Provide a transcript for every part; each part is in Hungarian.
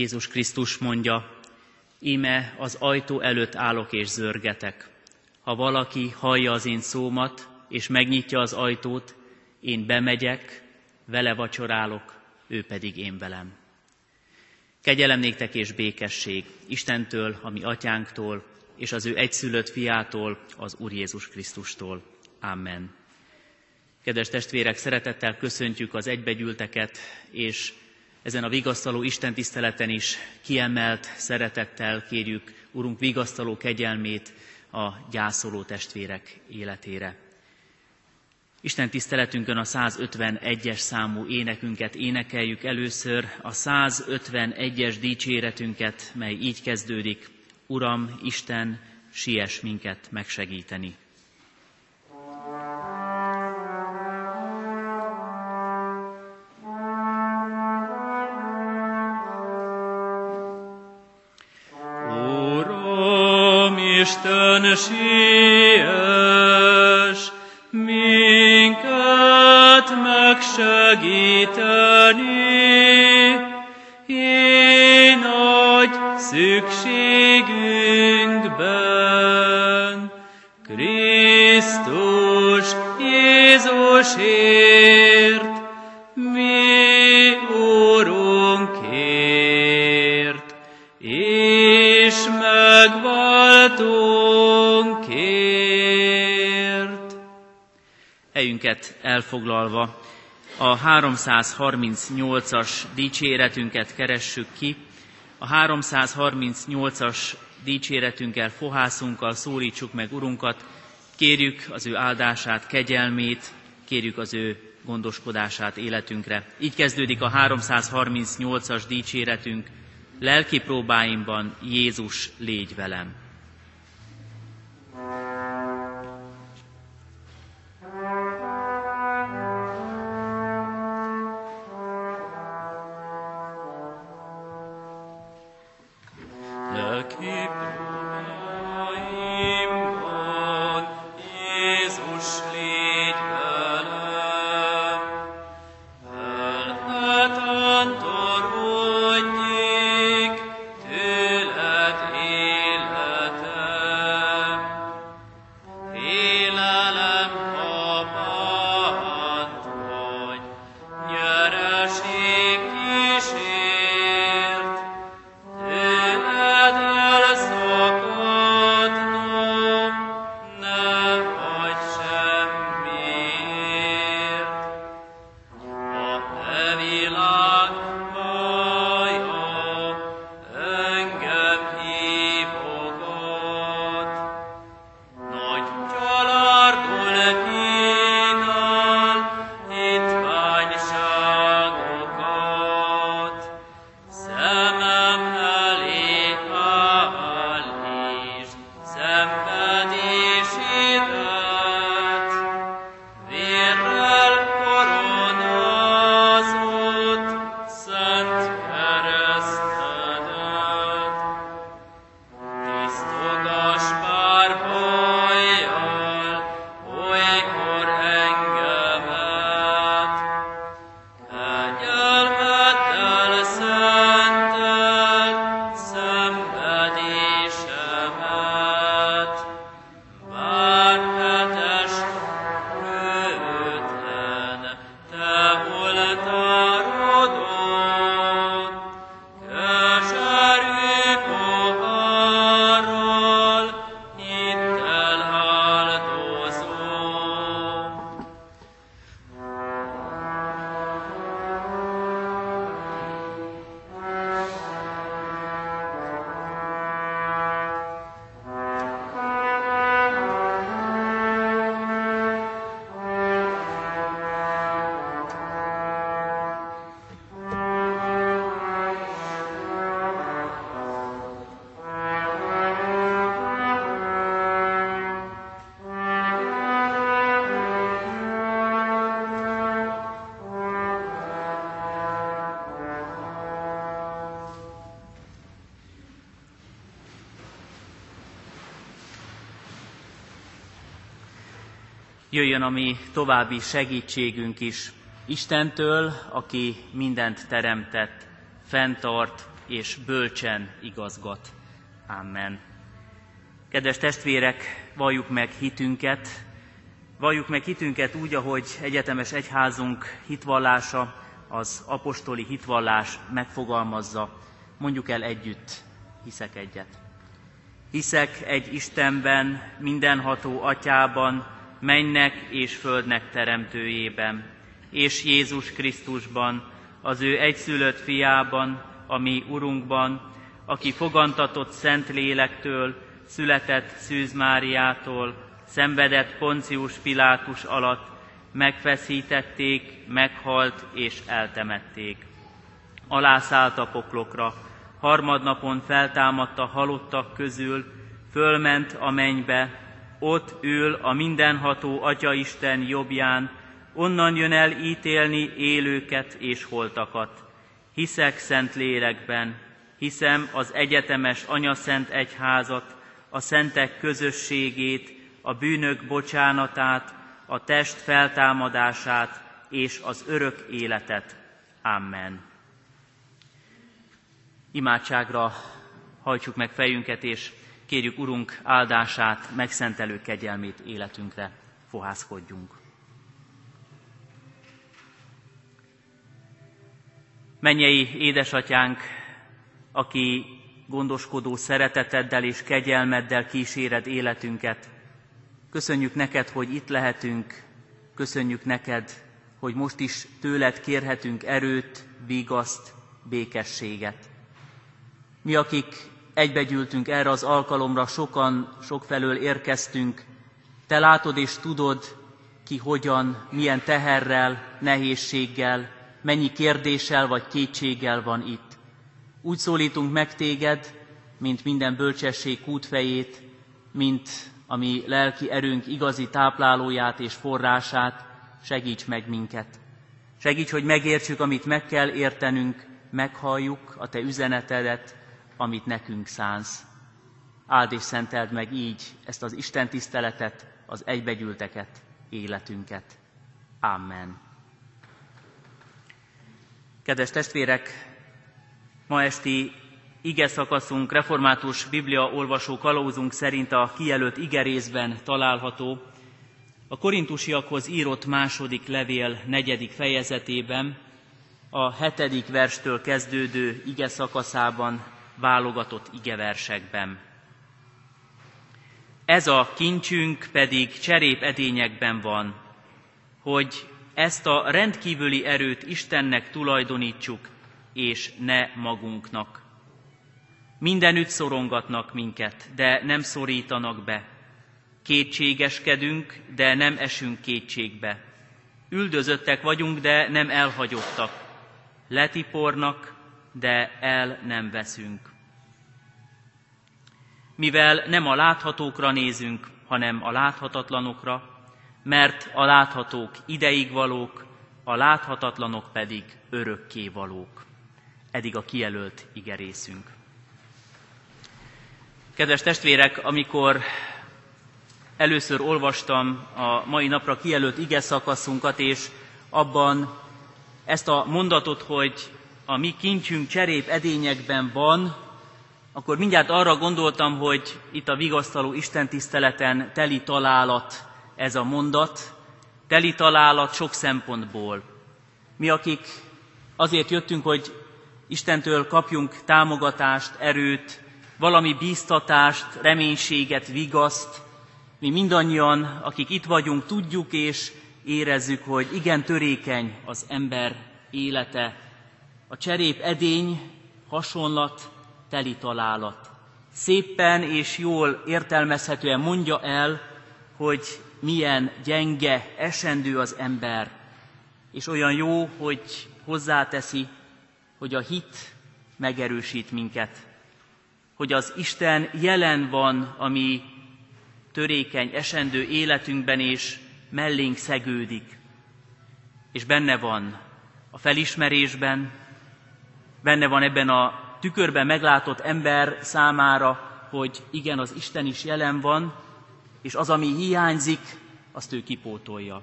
Jézus Krisztus mondja, íme az ajtó előtt állok és zörgetek. Ha valaki hallja az én szómat, és megnyitja az ajtót, én bemegyek, vele vacsorálok, ő pedig én velem. Kegyelem néktek és békesség Istentől, a mi atyánktól, és az ő egyszülött fiától, az Úr Jézus Krisztustól. Amen. Kedves testvérek, szeretettel köszöntjük az egybegyűlteket, és ezen a vigasztaló Isten tiszteleten is kiemelt szeretettel kérjük Urunk vigasztaló kegyelmét a gyászoló testvérek életére. Isten tiszteletünkön a 151-es számú énekünket énekeljük először, a 151-es dicséretünket, mely így kezdődik, Uram, Isten, siess minket megsegíteni. Isten, siess minket megsegíteni, Helyünket elfoglalva a 338-as dicséretünket keressük ki. A 338-as dicséretünkkel, fohászunkkal szólítsuk meg Urunkat, kérjük az ő áldását, kegyelmét, kérjük az ő gondoskodását életünkre. Így kezdődik a 338-as dicséretünk, lelki próbáimban Jézus légy velem. Jöjjön a mi további segítségünk is Istentől, aki mindent teremtett, fenntart és bölcsen igazgat. Amen. Kedves testvérek, valljuk meg hitünket, valljuk meg hitünket úgy, ahogy egyetemes egyházunk hitvallása, az apostoli hitvallás megfogalmazza. Mondjuk el együtt, hiszek egyet. Hiszek egy Istenben, mindenható atyában, mennek és földnek teremtőjében, és Jézus Krisztusban, az ő egyszülött fiában, a mi Urunkban, aki fogantatott Szent Lélektől, született Szűz Máriától, szenvedett Poncius Pilátus alatt, megfeszítették, meghalt és eltemették. Alászállt a poklokra, harmadnapon feltámadt a halottak közül, fölment a mennybe, ott ül a mindenható Atyaisten jobbján, onnan jön el ítélni élőket és holtakat. Hiszek szent lélekben, hiszem az egyetemes anyaszent egyházat, a szentek közösségét, a bűnök bocsánatát, a test feltámadását és az örök életet. Amen. Imádságra hajtsuk meg fejünket, és kérjük Urunk áldását, megszentelő kegyelmét életünkre. Fohászkodjunk. Mennyei édesatyánk, aki gondoskodó szereteteddel és kegyelmeddel kíséred életünket. Köszönjük neked, hogy itt lehetünk, köszönjük neked, hogy most is tőled kérhetünk erőt, vigaszt, békességet. Mi, akik egybegyűltünk erre az alkalomra, sokan, sokfelől érkeztünk, te látod és tudod, ki hogyan, milyen teherrel, nehézséggel, mennyi kérdéssel vagy kétséggel van itt. Úgy szólítunk meg téged, mint minden bölcsesség kútfejét, mint ami lelki erőnk igazi táplálóját és forrását, segíts meg minket. Segíts, hogy megértsük, amit meg kell értenünk, meghalljuk a Te üzenetedet, amit nekünk szánsz. Áld és szenteld meg így ezt az Isten tiszteletet, az egybegyűlteket, életünket. Amen. Kedves testvérek, Ma esti ige szakaszunk, református Biblia olvasó kalózunk szerint a kijelölt igerészben található, a korintusiakhoz írott második levél negyedik fejezetében, a hetedik verstől kezdődő ige szakaszában válogatott igeversekben. Ez a kincsünk pedig cserép edényekben van, hogy ezt a rendkívüli erőt Istennek tulajdonítsuk, és ne magunknak. Mindenütt szorongatnak minket, de nem szorítanak be. Kétségeskedünk, de nem esünk kétségbe. Üldözöttek vagyunk, de nem elhagyottak. Letipornak, de el nem veszünk. Mivel nem a láthatókra nézünk, hanem a láthatatlanokra, mert a láthatók ideig valók, a láthatatlanok pedig örökké valók eddig a kijelölt igerészünk. Kedves testvérek, amikor először olvastam a mai napra kijelölt ige szakaszunkat, és abban ezt a mondatot, hogy a mi kincsünk cserép edényekben van, akkor mindjárt arra gondoltam, hogy itt a vigasztaló istentiszteleten teli találat ez a mondat, teli találat sok szempontból. Mi, akik azért jöttünk, hogy Istentől kapjunk támogatást, erőt, valami bíztatást, reménységet, vigaszt. Mi mindannyian, akik itt vagyunk, tudjuk és érezzük, hogy igen törékeny az ember élete. A cserép edény, hasonlat, teli találat. Szépen és jól értelmezhetően mondja el, hogy milyen gyenge, esendő az ember, és olyan jó, hogy hozzáteszi, hogy a hit megerősít minket, hogy az Isten jelen van a mi törékeny, esendő életünkben, és mellénk szegődik. És benne van a felismerésben, benne van ebben a tükörben meglátott ember számára, hogy igen, az Isten is jelen van, és az, ami hiányzik, azt ő kipótolja.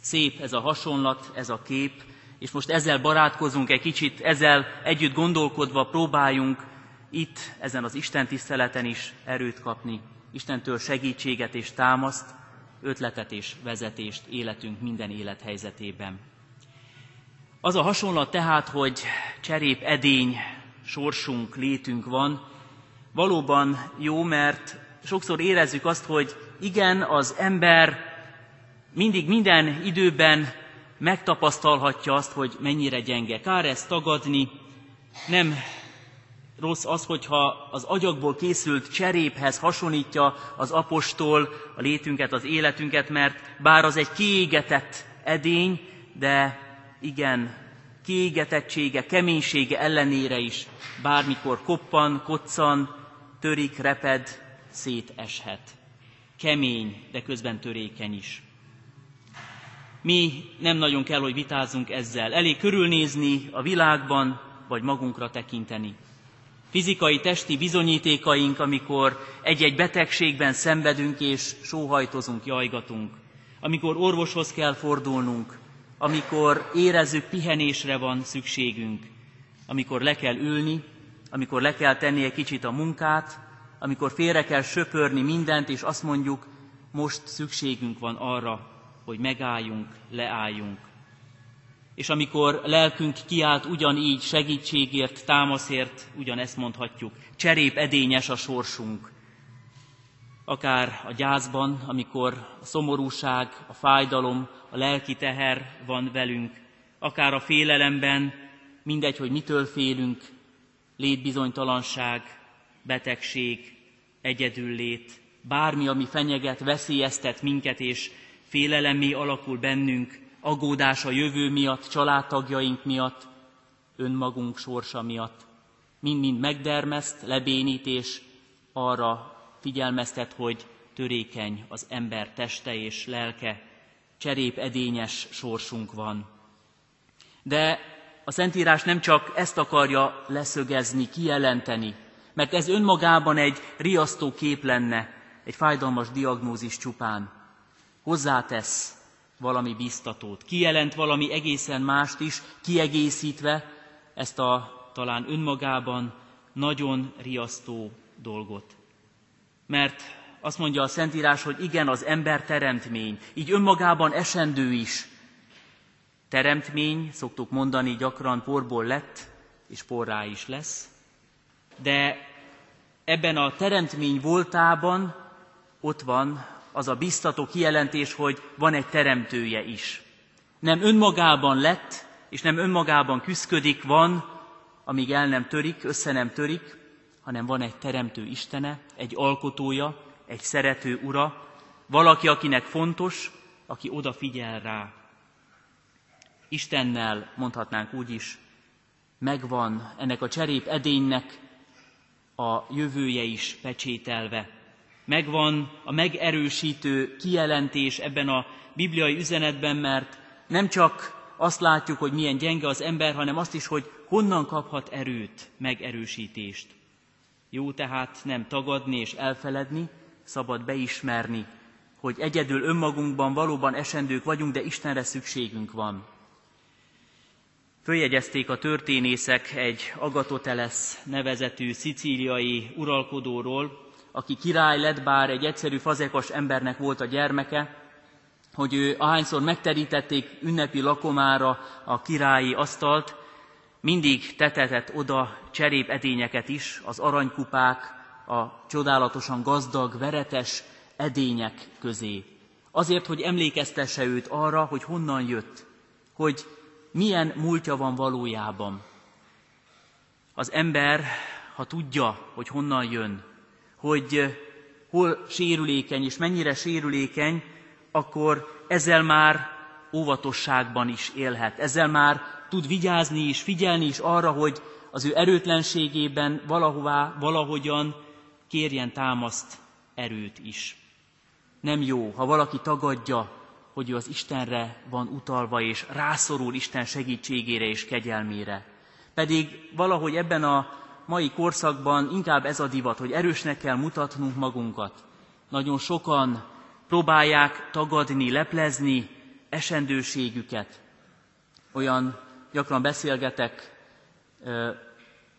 Szép ez a hasonlat, ez a kép, és most ezzel barátkozunk egy kicsit, ezzel együtt gondolkodva próbáljunk itt, ezen az Isten tiszteleten is erőt kapni, Istentől segítséget és támaszt, ötletet és vezetést életünk minden élethelyzetében. Az a hasonlat tehát, hogy cserép edény sorsunk, létünk van, valóban jó, mert sokszor érezzük azt, hogy igen, az ember mindig minden időben megtapasztalhatja azt, hogy mennyire gyenge. Kár ezt tagadni, nem rossz az, hogyha az agyagból készült cseréphez hasonlítja az apostol a létünket, az életünket, mert bár az egy kiégetett edény, de igen, kiégetettsége, keménysége ellenére is bármikor koppan, koccan, törik, reped, széteshet. Kemény, de közben törékeny is. Mi nem nagyon kell, hogy vitázzunk ezzel. Elég körülnézni a világban, vagy magunkra tekinteni. Fizikai, testi bizonyítékaink, amikor egy-egy betegségben szenvedünk és sóhajtozunk, jajgatunk. Amikor orvoshoz kell fordulnunk, amikor érezzük, pihenésre van szükségünk, amikor le kell ülni, amikor le kell tenni egy kicsit a munkát, amikor félre kell söpörni mindent, és azt mondjuk, most szükségünk van arra, hogy megálljunk, leálljunk. És amikor lelkünk kiált ugyanígy segítségért, támaszért, ugyanezt mondhatjuk, cserép edényes a sorsunk. Akár a gyászban, amikor a szomorúság, a fájdalom, a lelki teher van velünk, akár a félelemben, mindegy, hogy mitől félünk, létbizonytalanság, betegség, egyedüllét, bármi, ami fenyeget, veszélyeztet minket, és félelemé alakul bennünk, aggódás a jövő miatt, családtagjaink miatt, önmagunk sorsa miatt. Mind-mind megdermeszt, lebénít, és arra figyelmeztet, hogy törékeny az ember teste és lelke, cserép edényes sorsunk van. De a Szentírás nem csak ezt akarja leszögezni, kijelenteni, mert ez önmagában egy riasztó kép lenne, egy fájdalmas diagnózis csupán. Hozzátesz valami biztatót, kijelent valami egészen mást is, kiegészítve ezt a talán önmagában nagyon riasztó dolgot. Mert azt mondja a Szentírás, hogy igen, az ember teremtmény, így önmagában esendő is. Teremtmény, szoktuk mondani, gyakran porból lett, és porrá is lesz, de ebben a teremtmény voltában ott van az a biztató kijelentés, hogy van egy teremtője is. Nem önmagában lett, és nem önmagában küszködik, van, amíg el nem törik, össze nem törik, hanem van egy teremtő Istene, egy alkotója, egy szerető ura, valaki, akinek fontos, aki odafigyel rá. Istennel mondhatnánk úgy is, megvan ennek a cserép edénynek a jövője is pecsételve. Megvan a megerősítő kijelentés ebben a bibliai üzenetben, mert nem csak azt látjuk, hogy milyen gyenge az ember, hanem azt is, hogy honnan kaphat erőt, megerősítést. Jó tehát nem tagadni és elfeledni, szabad beismerni, hogy egyedül önmagunkban valóban esendők vagyunk, de Istenre szükségünk van. Följegyezték a történészek egy Agatotelesz nevezetű szicíliai uralkodóról, aki király lett, bár egy egyszerű fazekas embernek volt a gyermeke, hogy ő ahányszor megterítették ünnepi lakomára a királyi asztalt, mindig tetetett oda cserép edényeket is, az aranykupák, a csodálatosan gazdag, veretes edények közé. Azért, hogy emlékeztesse őt arra, hogy honnan jött, hogy milyen múltja van valójában. Az ember, ha tudja, hogy honnan jön, hogy hol sérülékeny és mennyire sérülékeny, akkor ezzel már óvatosságban is élhet. Ezzel már tud vigyázni és figyelni is arra, hogy az ő erőtlenségében valahová, valahogyan kérjen támaszt, erőt is. Nem jó, ha valaki tagadja, hogy ő az Istenre van utalva, és rászorul Isten segítségére és kegyelmére. Pedig valahogy ebben a mai korszakban inkább ez a divat, hogy erősnek kell mutatnunk magunkat. Nagyon sokan próbálják tagadni, leplezni esendőségüket. Olyan gyakran beszélgetek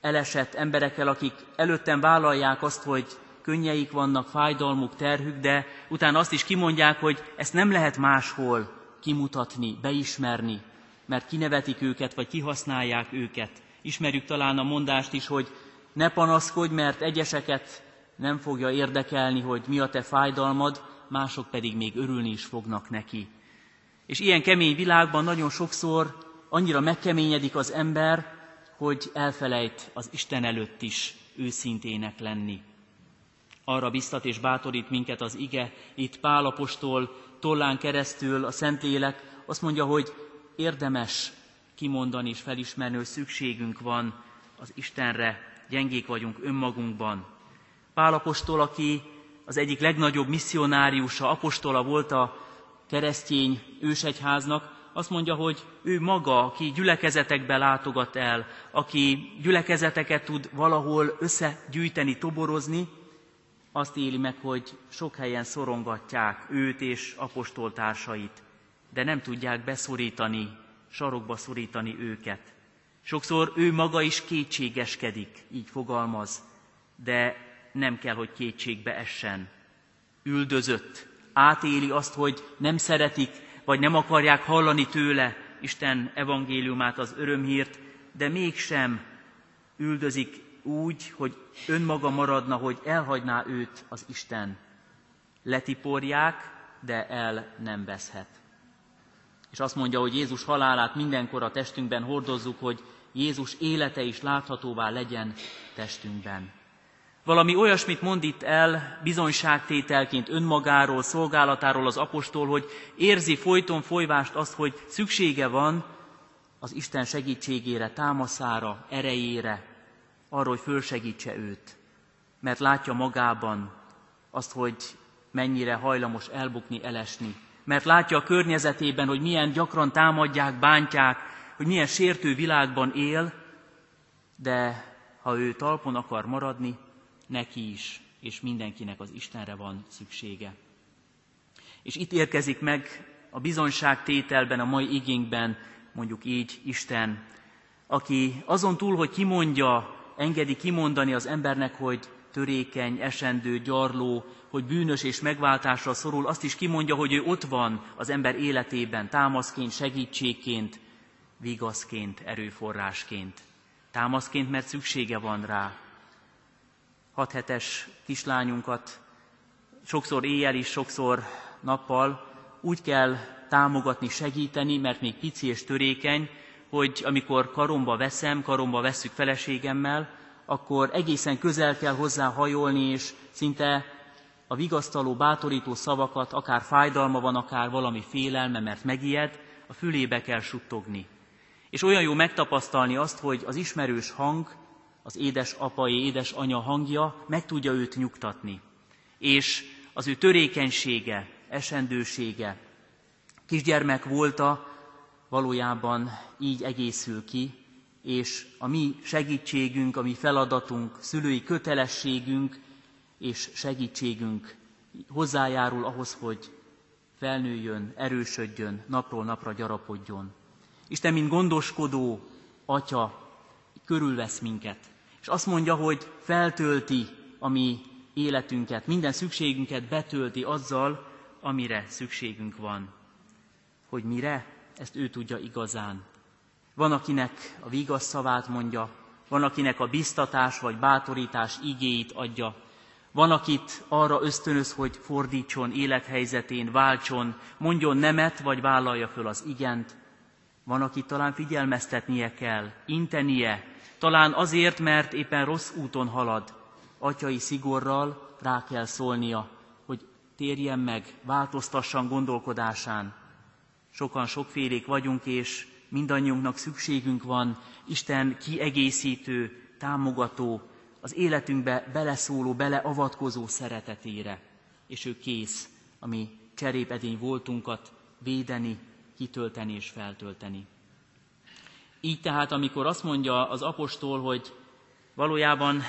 elesett emberekkel, akik előttem vállalják azt, hogy könnyeik vannak, fájdalmuk, terhük, de utána azt is kimondják, hogy ezt nem lehet máshol kimutatni, beismerni, mert kinevetik őket, vagy kihasználják őket. Ismerjük talán a mondást is, hogy ne panaszkodj, mert egyeseket nem fogja érdekelni, hogy mi a te fájdalmad, mások pedig még örülni is fognak neki. És ilyen kemény világban nagyon sokszor annyira megkeményedik az ember, hogy elfelejt az Isten előtt is őszintének lenni. Arra biztat és bátorít minket az ige, itt Pálapostól tollán keresztül a Szentlélek azt mondja, hogy érdemes kimondani és felismerni, hogy szükségünk van az Istenre, gyengék vagyunk önmagunkban. Pálapostól, aki az egyik legnagyobb misszionáriusa, apostola volt a keresztény ősegyháznak, azt mondja, hogy ő maga, aki gyülekezetekbe látogat el, aki gyülekezeteket tud valahol összegyűjteni, toborozni, azt éli meg, hogy sok helyen szorongatják őt és apostoltársait, de nem tudják beszorítani, sarokba szorítani őket. Sokszor ő maga is kétségeskedik, így fogalmaz, de nem kell, hogy kétségbe essen. Üldözött, átéli azt, hogy nem szeretik, vagy nem akarják hallani tőle Isten evangéliumát, az örömhírt, de mégsem üldözik úgy, hogy önmaga maradna, hogy elhagyná őt az Isten. Letiporják, de el nem veszhet. És azt mondja, hogy Jézus halálát mindenkor a testünkben hordozzuk, hogy Jézus élete is láthatóvá legyen testünkben. Valami olyasmit mond itt el bizonyságtételként önmagáról, szolgálatáról az apostol, hogy érzi folyton folyvást azt, hogy szüksége van az Isten segítségére, támaszára, erejére, arra, hogy fölsegítse őt. Mert látja magában azt, hogy mennyire hajlamos elbukni, elesni. Mert látja a környezetében, hogy milyen gyakran támadják, bántják, hogy milyen sértő világban él, de ha ő talpon akar maradni, neki is, és mindenkinek az Istenre van szüksége. És itt érkezik meg a bizonyságtételben, a mai igénkben, mondjuk így Isten, aki azon túl, hogy kimondja, engedi kimondani az embernek, hogy törékeny, esendő, gyarló, hogy bűnös és megváltásra szorul, azt is kimondja, hogy ő ott van az ember életében, támaszként, segítségként, vigaszként, erőforrásként. Támaszként, mert szüksége van rá, hat hetes kislányunkat sokszor éjjel is, sokszor nappal úgy kell támogatni, segíteni, mert még pici és törékeny, hogy amikor karomba veszem, karomba vesszük feleségemmel, akkor egészen közel kell hozzá hajolni, és szinte a vigasztaló, bátorító szavakat, akár fájdalma van, akár valami félelme, mert megijed, a fülébe kell suttogni. És olyan jó megtapasztalni azt, hogy az ismerős hang az édes apai, édes anya hangja meg tudja őt nyugtatni. És az ő törékenysége, esendősége, kisgyermek volta, valójában így egészül ki, és a mi segítségünk, a mi feladatunk, szülői kötelességünk és segítségünk hozzájárul ahhoz, hogy felnőjön, erősödjön, napról napra gyarapodjon. Isten, mint gondoskodó atya, körülvesz minket. És azt mondja, hogy feltölti a mi életünket, minden szükségünket betölti azzal, amire szükségünk van. Hogy mire? Ezt ő tudja igazán. Van, akinek a vigasz szavát mondja, van, akinek a biztatás vagy bátorítás igéit adja, van, akit arra ösztönöz, hogy fordítson élethelyzetén, váltson, mondjon nemet, vagy vállalja föl az igent. Van, akit talán figyelmeztetnie kell, intenie, talán azért, mert éppen rossz úton halad. Atyai szigorral rá kell szólnia, hogy térjen meg, változtassan gondolkodásán. Sokan sokfélék vagyunk, és mindannyiunknak szükségünk van Isten kiegészítő, támogató, az életünkbe beleszóló, beleavatkozó szeretetére. És ő kész a mi cserépedény voltunkat védeni, kitölteni és feltölteni. Így tehát, amikor azt mondja az apostol, hogy valójában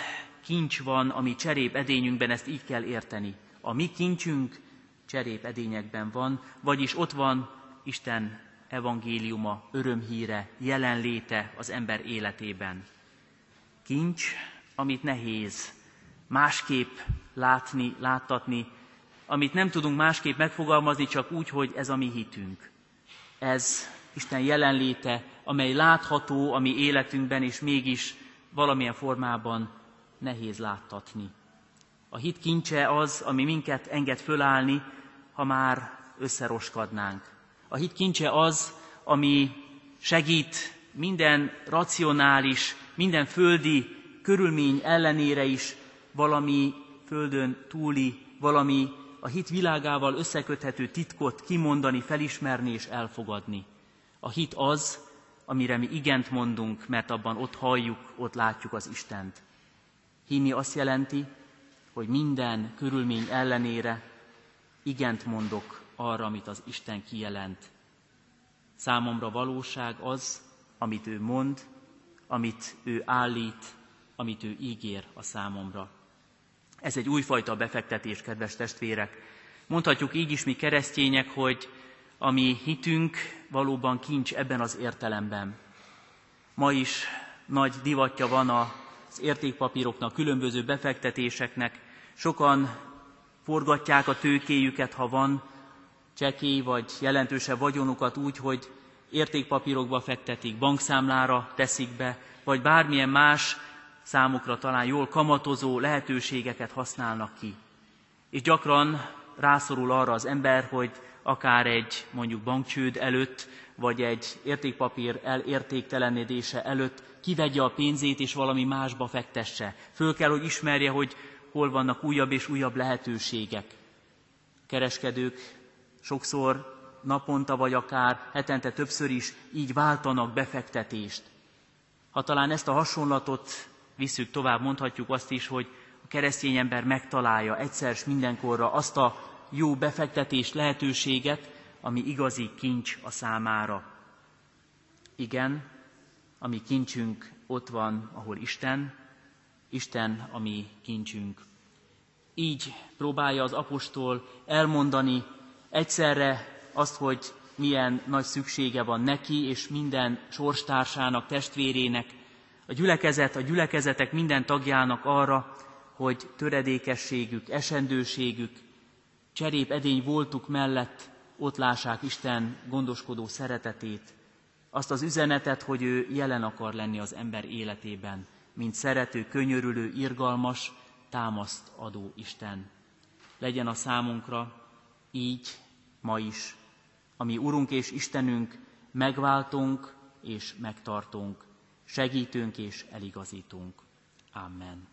kincs van a mi cserép edényünkben, ezt így kell érteni. A mi kincsünk cserép edényekben van, vagyis ott van Isten evangéliuma, örömhíre, jelenléte az ember életében. Kincs, amit nehéz másképp látni, láttatni, amit nem tudunk másképp megfogalmazni, csak úgy, hogy ez a mi hitünk. Ez Isten jelenléte, amely látható a mi életünkben, és mégis valamilyen formában nehéz láttatni. A hit kincse az, ami minket enged fölállni, ha már összeroskadnánk. A hit kincse az, ami segít minden racionális, minden földi körülmény ellenére is valami földön túli, valami a hit világával összeköthető titkot kimondani, felismerni és elfogadni. A hit az, amire mi igent mondunk, mert abban ott halljuk, ott látjuk az Istent. Hinni azt jelenti, hogy minden körülmény ellenére igent mondok arra, amit az Isten kijelent. Számomra valóság az, amit ő mond, amit ő állít, amit ő ígér a számomra. Ez egy újfajta befektetés, kedves testvérek. Mondhatjuk így is mi keresztények, hogy a mi hitünk valóban kincs ebben az értelemben. Ma is nagy divatja van az értékpapíroknak, különböző befektetéseknek. Sokan forgatják a tőkéjüket, ha van csekély vagy jelentősebb vagyonukat úgy, hogy értékpapírokba fektetik, bankszámlára teszik be, vagy bármilyen más számukra talán jól kamatozó lehetőségeket használnak ki. És gyakran rászorul arra az ember, hogy akár egy mondjuk bankcsőd előtt, vagy egy értékpapír elértéktelenedése előtt kivegye a pénzét és valami másba fektesse. Föl kell, hogy ismerje, hogy hol vannak újabb és újabb lehetőségek. Kereskedők sokszor naponta vagy akár hetente többször is így váltanak befektetést. Ha talán ezt a hasonlatot visszük tovább, mondhatjuk azt is, hogy a keresztény ember megtalálja egyszer s mindenkorra azt a jó befektetés lehetőséget, ami igazi kincs a számára. Igen, ami kincsünk ott van, ahol Isten, Isten a mi kincsünk. Így próbálja az apostol elmondani egyszerre azt, hogy milyen nagy szüksége van neki és minden sorstársának, testvérének, a gyülekezet, a gyülekezetek minden tagjának arra, hogy töredékességük, esendőségük, cserép edény voltuk mellett ott lássák Isten gondoskodó szeretetét, azt az üzenetet, hogy ő jelen akar lenni az ember életében, mint szerető, könyörülő, irgalmas, támaszt adó Isten. Legyen a számunkra így, ma is, ami Urunk és Istenünk, megváltunk és megtartunk, segítünk és eligazítunk. Amen.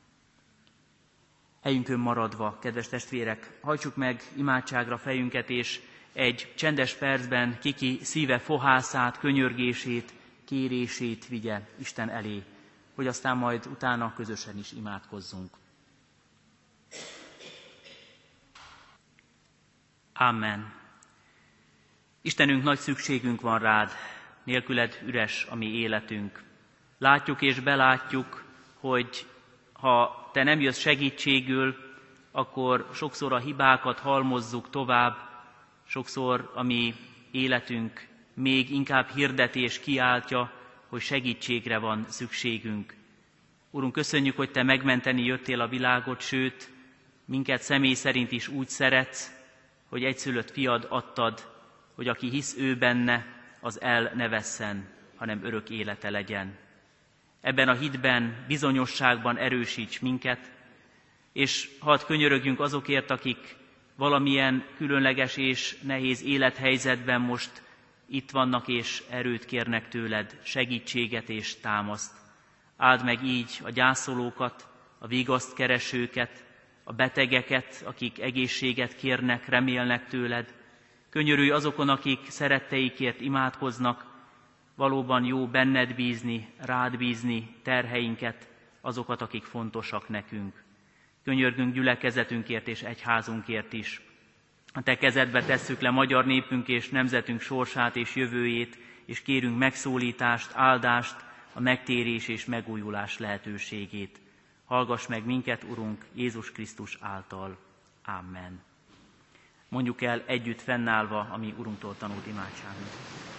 Helyünkön maradva, kedves testvérek, hajtsuk meg imádságra fejünket, és egy csendes percben kiki szíve fohászát, könyörgését, kérését vigye Isten elé, hogy aztán majd utána közösen is imádkozzunk. Amen. Istenünk, nagy szükségünk van rád, nélküled üres a mi életünk. Látjuk és belátjuk, hogy ha te nem jössz segítségül, akkor sokszor a hibákat halmozzuk tovább, sokszor a mi életünk még inkább hirdetés kiáltja, hogy segítségre van szükségünk. Urunk, köszönjük, hogy Te megmenteni jöttél a világot, sőt, minket személy szerint is úgy szeretsz, hogy egyszülött fiad adtad, hogy aki hisz ő benne, az el ne vesszen, hanem örök élete legyen. Ebben a hitben, bizonyosságban erősíts minket, és hadd könyörögjünk azokért, akik valamilyen különleges és nehéz élethelyzetben most itt vannak és erőt kérnek tőled, segítséget és támaszt. Áld meg így a gyászolókat, a vigaszt keresőket, a betegeket, akik egészséget kérnek, remélnek tőled. Könyörülj azokon, akik szeretteikért imádkoznak, valóban jó benned bízni, rád bízni terheinket, azokat, akik fontosak nekünk. Könyörgünk gyülekezetünkért és egyházunkért is. A te kezedbe tesszük le magyar népünk és nemzetünk sorsát és jövőjét, és kérünk megszólítást, áldást, a megtérés és megújulás lehetőségét. Hallgass meg minket, Urunk, Jézus Krisztus által. Amen. Mondjuk el együtt fennállva, ami Urunktól tanult imádságot.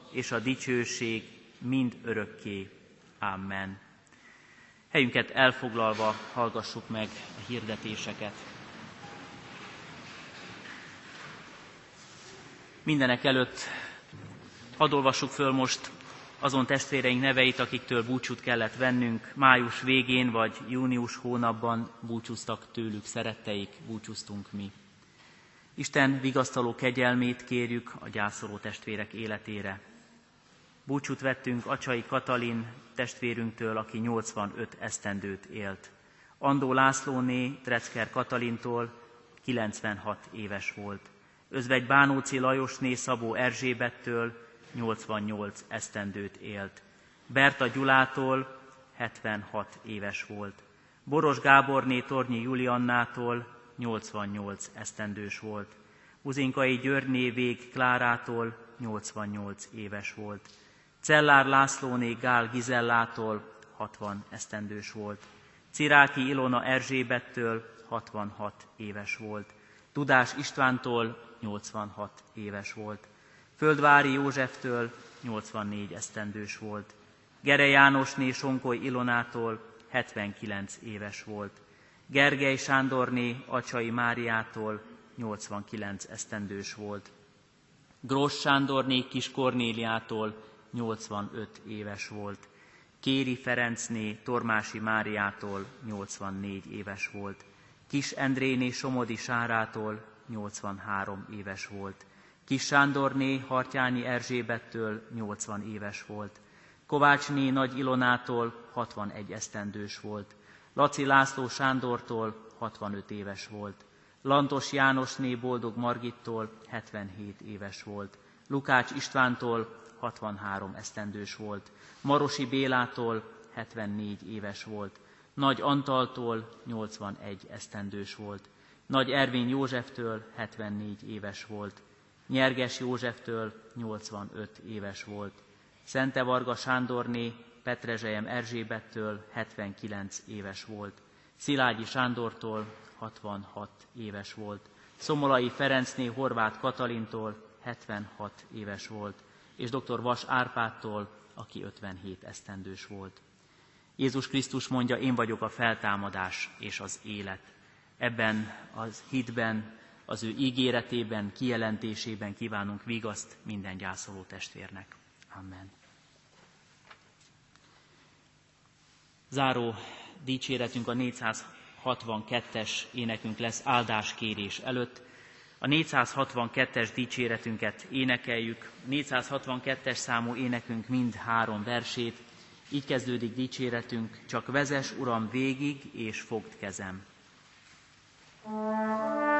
és a dicsőség mind örökké. Amen. Helyünket elfoglalva hallgassuk meg a hirdetéseket. Mindenek előtt hadd föl most azon testvéreink neveit, akiktől búcsút kellett vennünk. Május végén vagy június hónapban búcsúztak tőlük szeretteik, búcsúztunk mi. Isten vigasztaló kegyelmét kérjük a gyászoló testvérek életére. Búcsút vettünk Acsai Katalin testvérünktől, aki 85 esztendőt élt. Andó Lászlóné Trecker Katalintól 96 éves volt. Özvegy Bánóci Lajosné Szabó Erzsébettől 88 esztendőt élt. Berta Gyulától 76 éves volt. Boros Gáborné Tornyi Juliannától 88 esztendős volt. Uzinkai Györgyné Vég Klárától 88 éves volt. Cellár Lászlóné Gál Gizellától 60 esztendős volt. Ciráki Ilona Erzsébettől 66 éves volt. Tudás Istvántól 86 éves volt. Földvári Józseftől 84 esztendős volt. Gere Jánosné Sonkoly Ilonától 79 éves volt. Gergely Sándorné Acsai Máriától 89 esztendős volt. Gross Sándorné Kis Kornéliától 85 éves volt. Kéri Ferencné Tormási Máriától 84 éves volt. Kis Endréné Somodi Sárától 83 éves volt. Kis Sándorné Hartyányi Erzsébettől 80 éves volt. Kovácsné Nagy Ilonától 61 esztendős volt. Laci László Sándortól 65 éves volt. Lantos Jánosné Boldog Margittól 77 éves volt. Lukács Istvántól 63 esztendős volt. Marosi Bélától 74 éves volt. Nagy Antaltól 81 esztendős volt. Nagy Ervin Józseftől 74 éves volt. Nyerges Józseftől 85 éves volt. Szente Varga Sándorné Petrezselyem Erzsébettől 79 éves volt. Szilágyi Sándortól 66 éves volt. Szomolai Ferencné Horváth Katalintól 76 éves volt, és dr. Vas Árpádtól, aki 57 esztendős volt. Jézus Krisztus mondja, én vagyok a feltámadás és az élet. Ebben az hitben az ő ígéretében, kijelentésében kívánunk vigaszt minden gyászoló testvérnek. Amen. Záró dicséretünk a 462-es énekünk lesz áldáskérés előtt. A 462-es dicséretünket énekeljük. 462-es számú énekünk mind három versét. Így kezdődik dicséretünk, csak vezes, Uram, végig, és fogd kezem. thank you